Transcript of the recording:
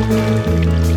Música